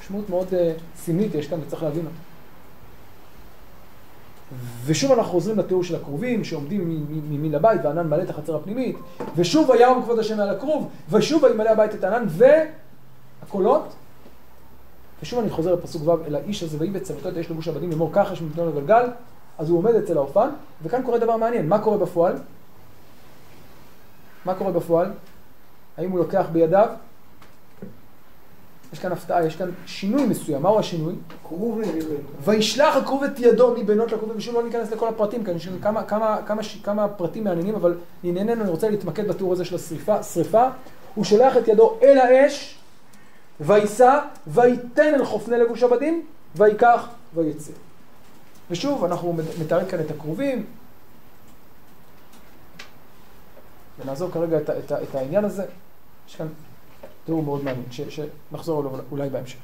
משמעות מאוד uh, סמלית יש כאן וצריך להבין אותה. ושוב אנחנו חוזרים לתיאור של הכרובים שעומדים מימין לבית והענן מלא את החצר הפנימית ושוב וירום כבוד השם מעל הכרוב ושוב וימלא הבית את הענן והקולות ושוב אני חוזר לפסוק ו' אל האיש הזה ויהי בצוותו את האיש לבוש עבדים לאמור ככה שמתנו לגלגל אז הוא עומד אצל האופן וכאן קורה דבר מעניין מה קורה בפועל? מה קורה בפועל? האם הוא לוקח בידיו? יש כאן הפתעה, יש כאן שינוי מסוים. מהו השינוי? כרוב וישלח הכרוב את ידו מבינות לכרוב, ושוב לא ניכנס לכל הפרטים, כאן יש לנו כמה, כמה, כמה, כמה פרטים מעניינים, אבל לענייננו אני רוצה להתמקד בתיאור הזה של השריפה. שריפה, הוא שולח את ידו אל האש, ויישא, וייתן אל חופני לגוש עבדים, ויקח ויצא. ושוב, אנחנו מתארים כאן את הכרובים, ונעזוב כרגע את, את, את העניין הזה. יש כאן תיאור מאוד מעניין, ש, שנחזור אליו אולי בהמשך.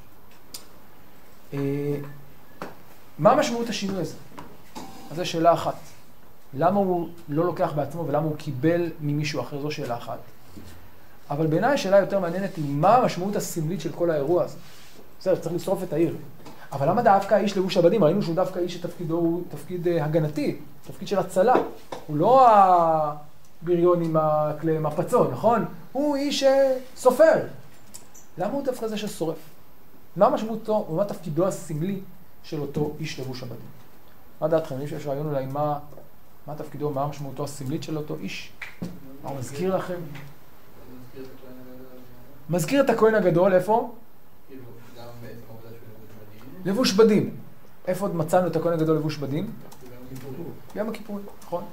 אה, מה משמעות השינוי הזה? אז זו שאלה אחת. למה הוא לא לוקח בעצמו ולמה הוא קיבל ממישהו אחר? זו שאלה אחת. אבל בעיניי השאלה היותר מעניינת היא מה המשמעות הסמלית של כל האירוע הזה. בסדר, צריך לשרוף את העיר. אבל למה דווקא האיש לבוש עבדים? ראינו שהוא דווקא איש שתפקידו הוא תפקיד אה, הגנתי, תפקיד של הצלה. הוא לא הבריון עם הכלי מפצון, נכון? הוא איש אה, סופר. למה הוא דווקא זה ששורף? מה משמעותו ומה תפקידו הסמלי של אותו איש לבוש עבדים? מה דעתכם? יש רעיון אולי מה, מה תפקידו, מה משמעותו הסמלית של אותו איש? מה הוא מזכיר לכם? מזכיר את הכהן הגדול, איפה? לבוש בדים. איפה עוד מצאנו את הכהן הגדול לבוש בדים? ביום הכיפורים, נכון.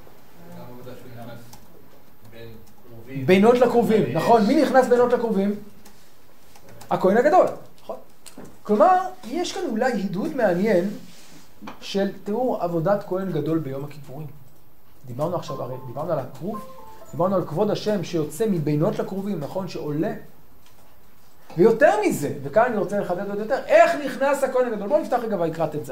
בינות לקרובים, נכון. מי נכנס בינות לקרובים? הכהן הגדול, נכון. כלומר, יש כאן אולי הידוד מעניין של תיאור עבודת כהן גדול ביום הכיפורים. דיברנו עכשיו, הרי דיברנו על הכרוב, דיברנו על כבוד השם שיוצא מבינות לקרובים, נכון? שעולה. ויותר מזה, וכאן אני רוצה לחדד עוד יותר, איך נכנס הכהן הגדול? בואו נפתח רגע ויקרא ט"ז.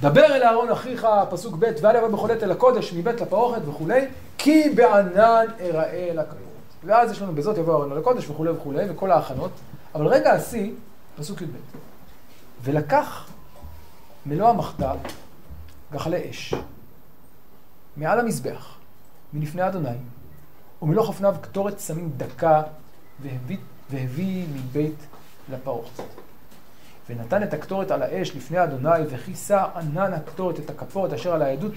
דבר אל אהרון אחיך, פסוק ב', ואל יבוא עת אל הקודש, מבית לפרוכת וכולי, כי בענן אראה לכפות. ואז יש לנו בזאת יבוא ארון לקודש וכולי וכולי, וכל ההכנות. אבל רגע השיא, פסוק י"ב. ולקח מלוא המחתה גחלי אש מעל המזבח, מלפני אדוני, ומלוא חפניו קטורת סמים דקה, והביא, והביא מבית לפרוכת. ונתן את הקטורת על האש לפני אדוני, וכיסה ענן הקטורת את הכפורת אשר על העדות,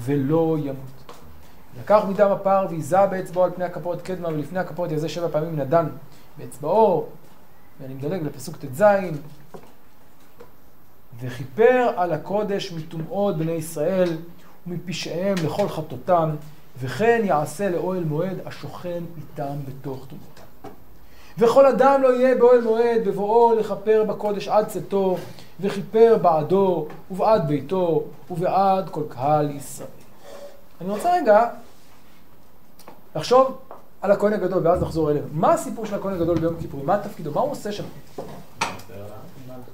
ולא ימות. לקח מדם הפר והיזה באצבעו על פני הכפורת קדמה, ולפני הכפורת יזה שבע פעמים נדן באצבעו, ואני מדלג לפסוק ט"ז, וכיפר על הקודש מטומאות בני ישראל ומפשעיהם לכל חטאותם, וכן יעשה לאוהל מועד השוכן איתם בתוך טומאותם. וכל אדם לא יהיה באוהל מועד בבואו לכפר בקודש עד צאתו, וכיפר בעדו ובעד ביתו ובעד כל קהל ישראל. אני רוצה רגע לחשוב על הכהן הגדול ואז נחזור אלינו. מה הסיפור של הכהן הגדול ביום כיפורים? מה תפקידו? מה הוא עושה שם?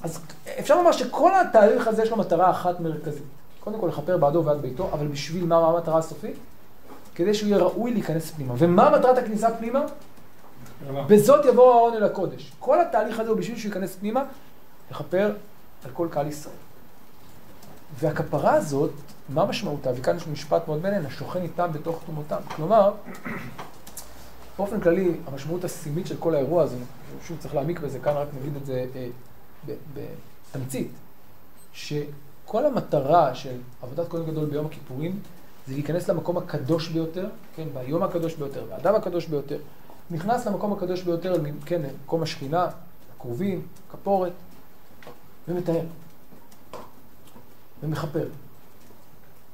אז אפשר לומר שכל התהליך הזה יש לו מטרה אחת מרכזית. קודם כל לכפר בעדו ובעד ביתו, אבל בשביל מה, מה המטרה הסופית? כדי שהוא יהיה ראוי להיכנס פנימה. ומה מטרת הכניסה פנימה? בזאת יבוא ההון אל הקודש. כל התהליך הזה הוא בשביל שהוא ייכנס פנימה, לכפר על כל קהל ישראל. והכפרה הזאת, מה משמעותה? וכאן יש משפט מאוד מעניין, השוכן איתם בתוך תומותם. כלומר, באופן כללי, המשמעות הסמלית של כל האירוע הזה, שוב צריך להעמיק בזה, כאן רק נגיד את זה אה, בתמצית, שכל המטרה של עבודת כהן גדול ביום הכיפורים זה להיכנס למקום הקדוש ביותר, כן, ביום הקדוש ביותר, באדם הקדוש ביותר. נכנס למקום הקדוש ביותר, כן, מקום השכינה, הקרובים, כפורת, ומטהר. ומכפר.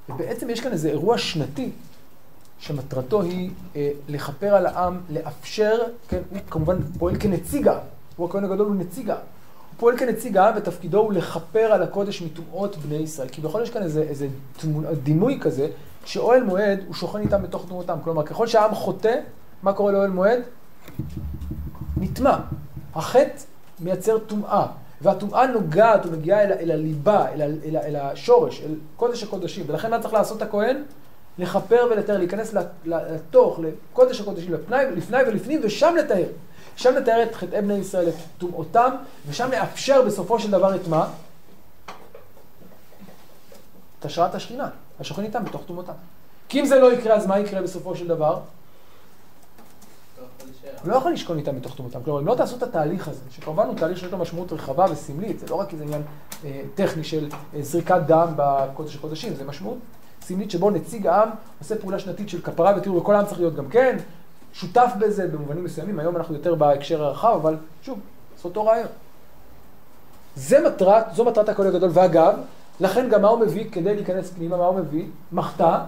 ובעצם יש כאן איזה אירוע שנתי, שמטרתו היא אה, לכפר על העם, לאפשר, כן, הוא כמובן פועל כנציג העם, הוא הכהן הגדול הוא נציג העם. פועל כנציג העם ותפקידו הוא לכפר על הקודש מטומאות בני ישראל. כי בכל יש כאן איזה, איזה תמונ... דימוי כזה, שאוהל מועד הוא שוכן איתם בתוך תמונותם. כלומר, ככל שהעם חוטא, מה קורה לאוהל מועד? נטמע. החטא מייצר טומאה. והטומאה נוגעת ומגיעה אל, אל הליבה, אל, אל, אל השורש, אל קודש הקודשים. ולכן מה צריך לעשות הכהן? לכפר ולתאר, להיכנס לתוך, לקודש הקודשים, לפני, לפני ולפנים, ושם לתאר. שם לתאר את חטאי בני ישראל, את טומאותם, ושם לאפשר בסופו של דבר את מה? את השראת השכינה, השוכן איתם בתוך טומאותם. כי אם זה לא יקרה, אז מה יקרה בסופו של דבר? לא יכול לשכון איתם מתוך תומותם. כלומר, אם לא תעשו את התהליך הזה, שכמובן הוא תהליך שיש לו משמעות רחבה וסמלית, זה לא רק איזה עניין אה, טכני של אה, זריקת דם בקודש הקודשים, זה משמעות סמלית שבו נציג העם עושה פעולה שנתית של כפרה ותראו, וכל העם צריך להיות גם כן שותף בזה במובנים מסוימים. היום אנחנו יותר בהקשר הרחב, אבל שוב, זה אותו רעיון. זה מטרת, זו מטרת הכהן הגדול. ואגב, לכן גם מה הוא מביא כדי להיכנס פנימה, מה הוא מביא? מחתה,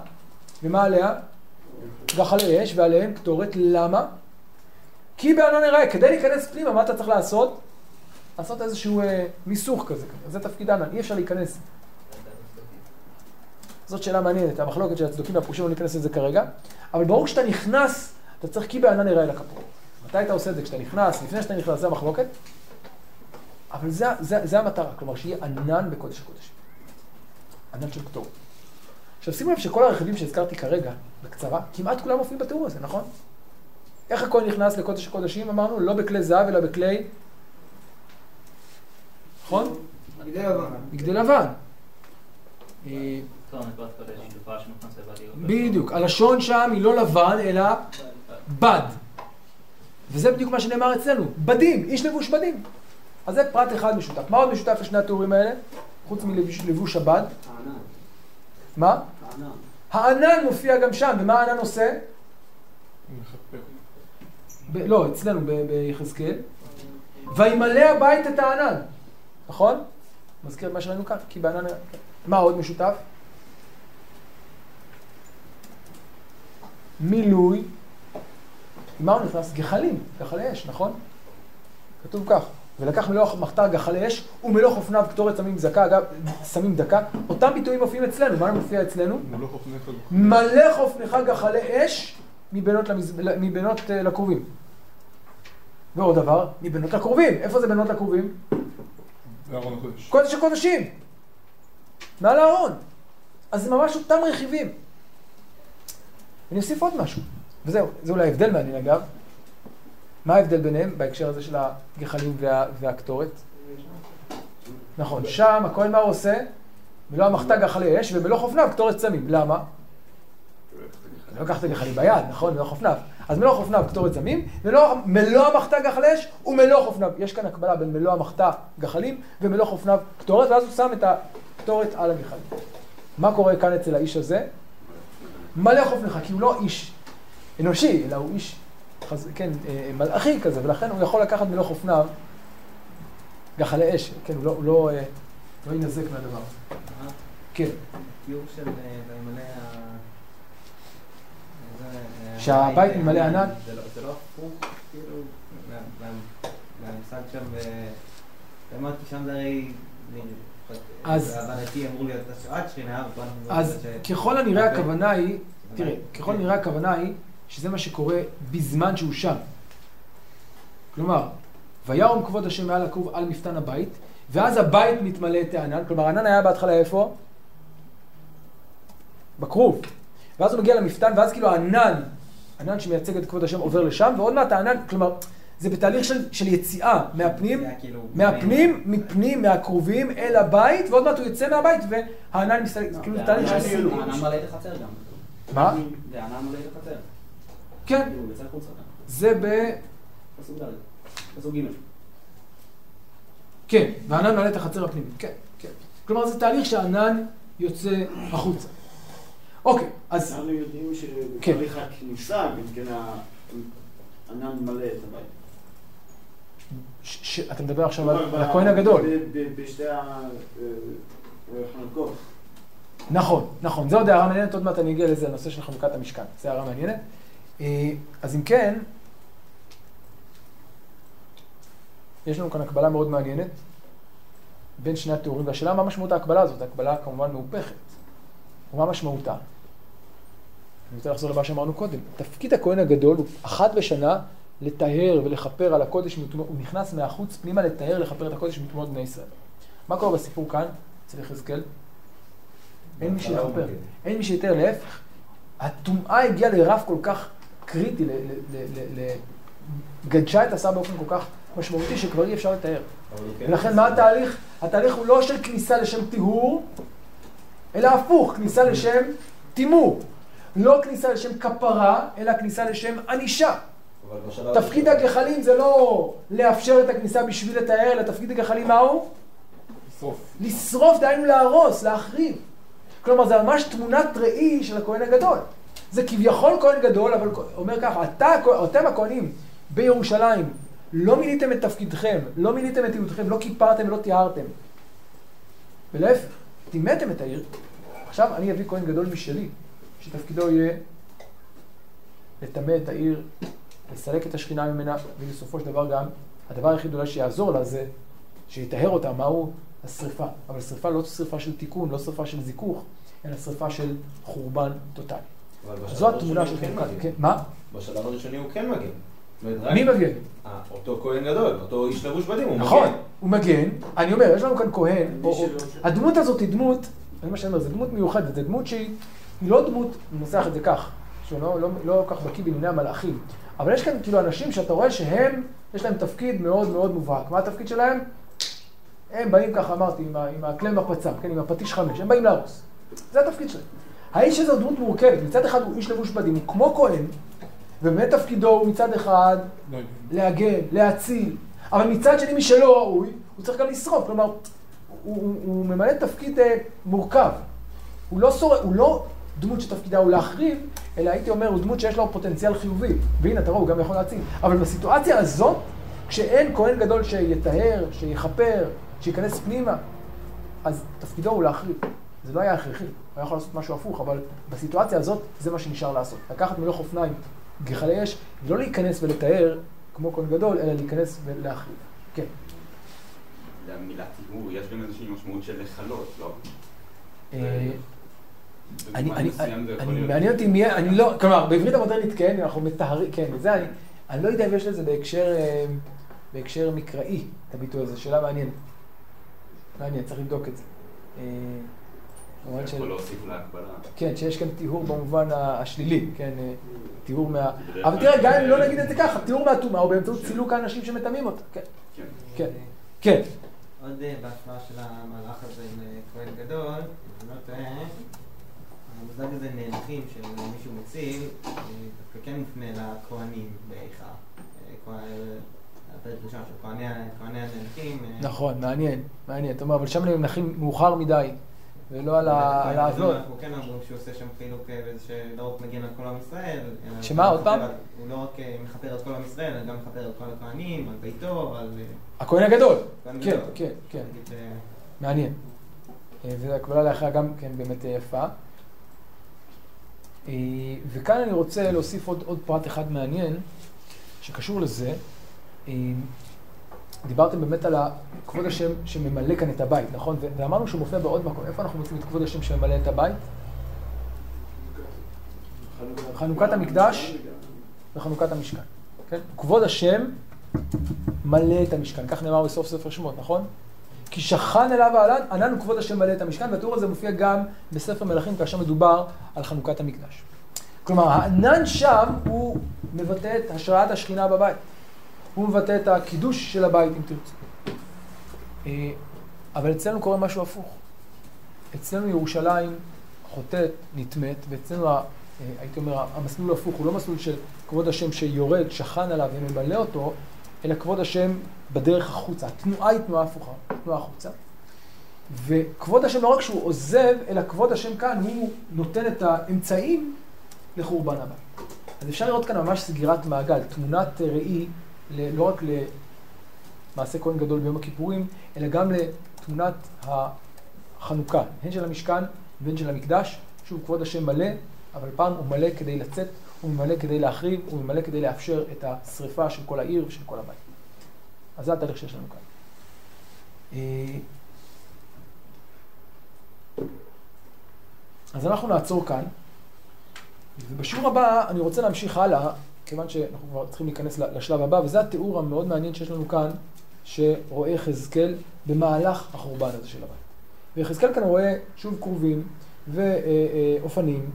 ומה עליה? גחלי אש, ועליהם קטורת. למה? כי בענן יראה, כדי להיכנס פנימה, מה אתה צריך לעשות? לעשות איזשהו אה, מיסוך כזה, זה תפקיד ענן, אי אפשר להיכנס. זאת שאלה מעניינת, המחלוקת של הצדוקים והפרושים, לא ניכנס לזה כרגע, אבל ברור כשאתה נכנס, אתה צריך כי בענן יראה לכפות. מתי אתה עושה את זה? כשאתה נכנס, לפני שאתה נכנס, זה המחלוקת, אבל זה, זה, זה המטרה, כלומר שיהיה ענן בקודש הקודש. ענן של קטורת. עכשיו שימו לב שכל הרכיבים שהזכרתי כרגע, בקצרה, כמעט כולם מופיעים בתיאור הזה, נכון? איך הכהן נכנס לקודש הקודשים? אמרנו, לא בכלי זהב, אלא בכלי... נכון? בגדי לבן. בגדי לבן. בדיוק. הלשון שם היא לא לבן, אלא בד. וזה בדיוק מה שנאמר אצלנו. בדים, איש לבוש בדים. אז זה פרט אחד משותף. מה עוד משותף לשני התיאורים האלה? חוץ מלבוש הבד? הענן. מה? הענן. הענן מופיע גם שם, ומה הענן עושה? ב- לא, אצלנו ב- ביחזקאל. וימלא הבית את הענן, נכון? מזכיר את מה שראינו כאן, כי בענן... מה עוד משותף? מילוי, מה הוא נכנס? גחלים, גחלי אש, נכון? כתוב כך, ולקח מלוא מחתר גחלי אש ומלוא חופניו קטורת סמים דקה, אגב, סמים דקה, אותם ביטויים מופיעים אצלנו, מה מופיע אצלנו? מלא חופניך גחלי אש מבנות, למז... מבנות uh, לקרובים. ועוד דבר, מבנות לקרובים. איפה זה בנות לקרובים? בארון הקודש. קודש הקודשים. מעל הארון. אז זה ממש אותם רכיבים. ואני אוסיף עוד משהו, וזהו, זה אולי הבדל מעניין אגב. מה ההבדל ביניהם בהקשר הזה של הגחלים וה, והקטורת? נכון, שם הכהן מה הוא עושה? מלוא המחתה גחלי אש ומלוא חופניו קטורת צמים. למה? לא לקח את הגחלים ביד, נכון? מלוא חופניו. אז מלוא חופניו קטורת צמים, מלוא המחתה גחלי אש ומלוא חופניו. יש כאן הקבלה בין מלוא המחתה גחלים ומלוא חופניו קטורת, ואז הוא שם את הקטורת על הגחלים. מה קורה כאן אצל האיש הזה? מלא חופניך, כי הוא לא איש אנושי, אלא הוא איש, חז... כן, אה, מלאכי כזה, ולכן הוא יכול לקחת מלוא חופניו גחלי אש, כן, הוא לא, הוא לא, אה, לא יינזק מהדבר הזה. כן. תיאור של אה, אה, שהבית אה, ממלא ענן? זה לא- זה לא הפוך, כאילו, מה- מה- מהמושג שם, אמרתי שם זה הרי... אז- אמור להיות שכינה, ככל הנראה. הכוונה היא, תראה. ככל הנראה הכוונה היא שזה מה שקורה בזמן שהוא שם. כלומר, וירום כבוד השם מעל הכרוב על מפתן הבית, ואז הבית מתמלא את הענן, כלומר הענן היה בהתחלה איפה? בכרוב. ואז הוא מגיע למפתן, ואז כאילו הענן, ענן שמייצג את כבוד השם עובר לשם, ועוד מעט הענן, כלומר, זה בתהליך של, של יציאה מהפנים, כאילו- מהפנים, מפנים, מהקרובים אל הבית, ועוד מעט הוא יוצא מהבית, והענן מסתכל, כאילו זה תהליך של סילוק. הענן מלא את החצר גם. מה? זה הענן מלא את החצר. כן. זה ב... פסוק ד'. פסוק ג'. כן, והענן מעלה את החצר הפנימית, כן, כן. כלומר, זה תהליך שהענן יוצא החוצה. אוקיי, אז אנחנו יודעים כן. שבתהליך הכניסה, גם כן הענן מלא את הבית. ש- אתה מדבר עכשיו על הכהן הגדול. בשתי החנוכות. נכון, נכון. זו עוד הערה מעניינת, עוד מעט אני אגיע לזה, הנושא של חנוכת המשכן. זו הערה מעניינת. אה, אז אם כן, יש לנו כאן הקבלה מאוד מעניינת בין שני התיאורים, והשאלה מה משמעות ההקבלה הזאת? ההקבלה כמובן מהופכת. ומה משמעותה? אני רוצה לחזור למה שאמרנו קודם. תפקיד הכהן הגדול הוא אחת בשנה לטהר ולכפר על הקודש, הוא נכנס מהחוץ פנימה לטהר, לכפר את הקודש מטומאות בני ישראל. מה קורה בסיפור כאן, אצל יחזקאל? אין מי שיכפר. אין מי שיתאר, להפך. הטומאה הגיעה לרף כל כך קריטי, גדשה את הסאה באופן כל כך משמעותי, שכבר אי אפשר לתאר. הוא כן ולכן מה התהליך? התהליך הוא לא של כניסה לשם טיהור, אלא הפוך, כניסה לשם טימור. לא כניסה לשם כפרה, אלא כניסה לשם ענישה. תפקיד הגחלים זה לא לאפשר את הכניסה בשביל לתאר, אלא תפקיד הגחלים מהו? לשרוף. לשרוף, דהיינו להרוס, להחריב. כלומר, זה ממש תמונת ראי של הכהן הגדול. זה כביכול כהן גדול, אבל אומר ככה, אתה, אתם הכהנים בירושלים, לא מילאתם את תפקידכם, לא מילאתם את ייעודכם, לא כיפרתם ולא טיהרתם. ולהפך, טימאתם את העיר. עכשיו אני אביא כהן גדול משלי, שתפקידו יהיה לטמא את העיר, לסלק את השכינה ממנה, ובסופו של דבר גם, הדבר היחיד אולי שיעזור לה זה שיטהר אותה, מהו? השרפה. אבל שרפה לא שרפה של תיקון, לא שרפה של זיכוך, אלא שרפה של חורבן טוטאלי. זו התמונה של כן חנוכת. כן, מה? בשלב הראשוני הוא כן מגן. מי מגן? אה, אותו כהן גדול, אותו איש לבוש בדים, הוא נכון, מגן. הוא מגן. אני אומר, יש לנו כאן כהן, הדמות הזאת היא דמות, זה מה שאני אומר, זו דמות מיוחדת, זו דמות שהיא היא לא דמות, אני מנסח את זה כך, שהוא לא, לא, לא כל כך בקיא בענייני המלאכים, אבל יש כאן כאילו אנשים שאתה רואה שהם, יש להם תפקיד מאוד מאוד מובהק. מה התפקיד שלהם? הם באים ככה, אמרתי, עם, הכלי מפצה, כן, עם הפטיש חמש, הם באים להרוס. זה התפקיד שלהם. האיש הזה הוא דמות מורכבת, מצד אחד הוא איש לבוש בדים, הוא כמו כהן, ובאמת תפקידו הוא מצד אחד לא. להגן, להציל, אבל מצד שני מי שלא ראוי, הוא צריך גם לשרוף, כלומר, הוא, הוא, הוא ממלא תפקיד אה, מורכב. הוא לא, שור... הוא לא דמות שתפקידה הוא להחריב, אלא הייתי אומר, הוא דמות שיש לו פוטנציאל חיובי. והנה, אתה רואה, הוא גם יכול להציל. אבל בסיטואציה הזאת, כשאין כהן גדול שיטהר, שיכפר, שייכנס פנימה, אז תפקידו הוא להחריב. זה לא היה הכרחי, הוא היה יכול לעשות משהו הפוך, אבל בסיטואציה הזאת, זה מה שנשאר לעשות. לקחת מלוא חופניים, גחלי אש, ולא להיכנס ולטהר כמו כהן גדול, אלא להיכנס ולהחריב. כן. למילה טיהור יש גם איזושהי משמעות של לכלות, לא? אה, אני, אני, אני, מעניין אותי מי, אני לא, כלומר, בעברית המודרנית כן, אנחנו מטהרים, כן, זה אני, אני לא יודע אם יש לזה בהקשר, אה, בהקשר מקראי, את הביטוי הזה, שאלה מעניינת. מעניין, צריך לבדוק את זה. במובן אתה של... יכול להוסיף להקבלה. כן, שיש כאן טיהור במובן השלילי, כן, אה, טיהור מה... אבל תראה, גם אם לא נגיד את זה ככה, טיהור מהטומאה הוא באמצעות סילוק האנשים שמטמאים אותה, כן, כן. כן, כן. עוד אה, בהשוואה של המהלך הזה עם אה, כהן גדול, אם אני לא טועה, המושג הזה נאנחים של מישהו מציל, דווקא כן מופנה לכהנים באיכה. כהן- הפרק הראשון של כהני ה- כהני הנאנחים. אה, נכון, מעניין, מעניין. אתה אומר, אבל שם הם נחים מאוחר מדי, ולא על ה- בכהן על גדול העוולות. אנחנו כן אומרים שהוא עושה שם חילוק שלא רק מגן על כל עם ישראל, שמה, עוד פעם? הוא לא רק אה, מכפר על כל עם ישראל, אלא גם מכפר על כל הכהנים, על ביתו, על... אה, הכהן הגדול, כהן כן, גדול. כן, כן, אה, מעניין. אה, והקבלה לאחריה גם כן באמת יפה. וכאן אני רוצה להוסיף עוד, עוד פרט אחד מעניין, שקשור לזה. דיברתם באמת על כבוד השם שממלא כאן את הבית, נכון? ואמרנו שהוא מופיע בעוד מקום. איפה אנחנו מוצאים את כבוד השם שממלא את הבית? חנוכת המקדש וחנוכת המשכן. כן? כבוד השם מלא את המשכן, כך נאמר בסוף ספר שמות, נכון? כי שכן אליו העלן, ענן וכבוד השם מלא את המשכן, והתיאור הזה מופיע גם בספר מלכים כאשר מדובר על חנוכת המקדש. כלומר, הענן שם הוא מבטא את השראת השכינה בבית. הוא מבטא את הקידוש של הבית, אם תרצו. אה, אבל אצלנו קורה משהו הפוך. אצלנו ירושלים חוטאת, נטמאת, ואצלנו, אה, הייתי אומר, המסלול הפוך, הוא לא מסלול של כבוד השם שיורד, שכן עליו וממלא אותו, אלא כבוד השם בדרך החוצה. התנועה היא תנועה הפוכה, תנועה החוצה. וכבוד השם לא רק שהוא עוזב, אלא כבוד השם כאן, הוא נותן את האמצעים לחורבן הבית. אז אפשר לראות כאן ממש סגירת מעגל, תמונת ראי, לא רק למעשה כהן גדול ביום הכיפורים, אלא גם לתמונת החנוכה, הן של המשכן והן של המקדש. שוב, כבוד השם מלא, אבל פעם הוא מלא כדי לצאת, הוא ממלא כדי להחריב, הוא ממלא כדי לאפשר את השריפה של כל העיר ושל כל הבית. אז זה התהליך שיש לנו כאן. אה, אז אנחנו נעצור כאן, ובשיעור הבא אני רוצה להמשיך הלאה, כיוון שאנחנו כבר צריכים להיכנס לשלב הבא, וזה התיאור המאוד מעניין שיש לנו כאן, שרואה יחזקאל במהלך החורבן הזה של הבית. ויחזקאל כאן רואה שוב כרובים ואופנים,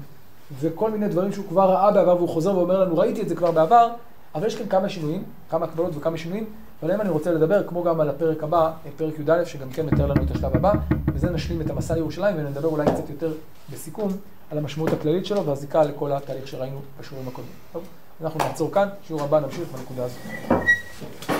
וכל מיני דברים שהוא כבר ראה בעבר, והוא חוזר ואומר לנו, ראיתי את זה כבר בעבר, אבל יש כאן כמה שינויים, כמה הקבלות וכמה שינויים, ועליהם אני רוצה לדבר, כמו גם על הפרק הבא, פרק י"א, שגם כן מתאר לנו את השלב הבא, וזה נשלים את המסע לירושלים, ונדבר אולי קצת יותר בסיכום על המשמעות הכללית שלו והזיקה לכל התהליך שראינו בשיעורים הקודמים. טוב, אנחנו נעצור כאן, שיעור הבא נמשיך בנקודה הזאת.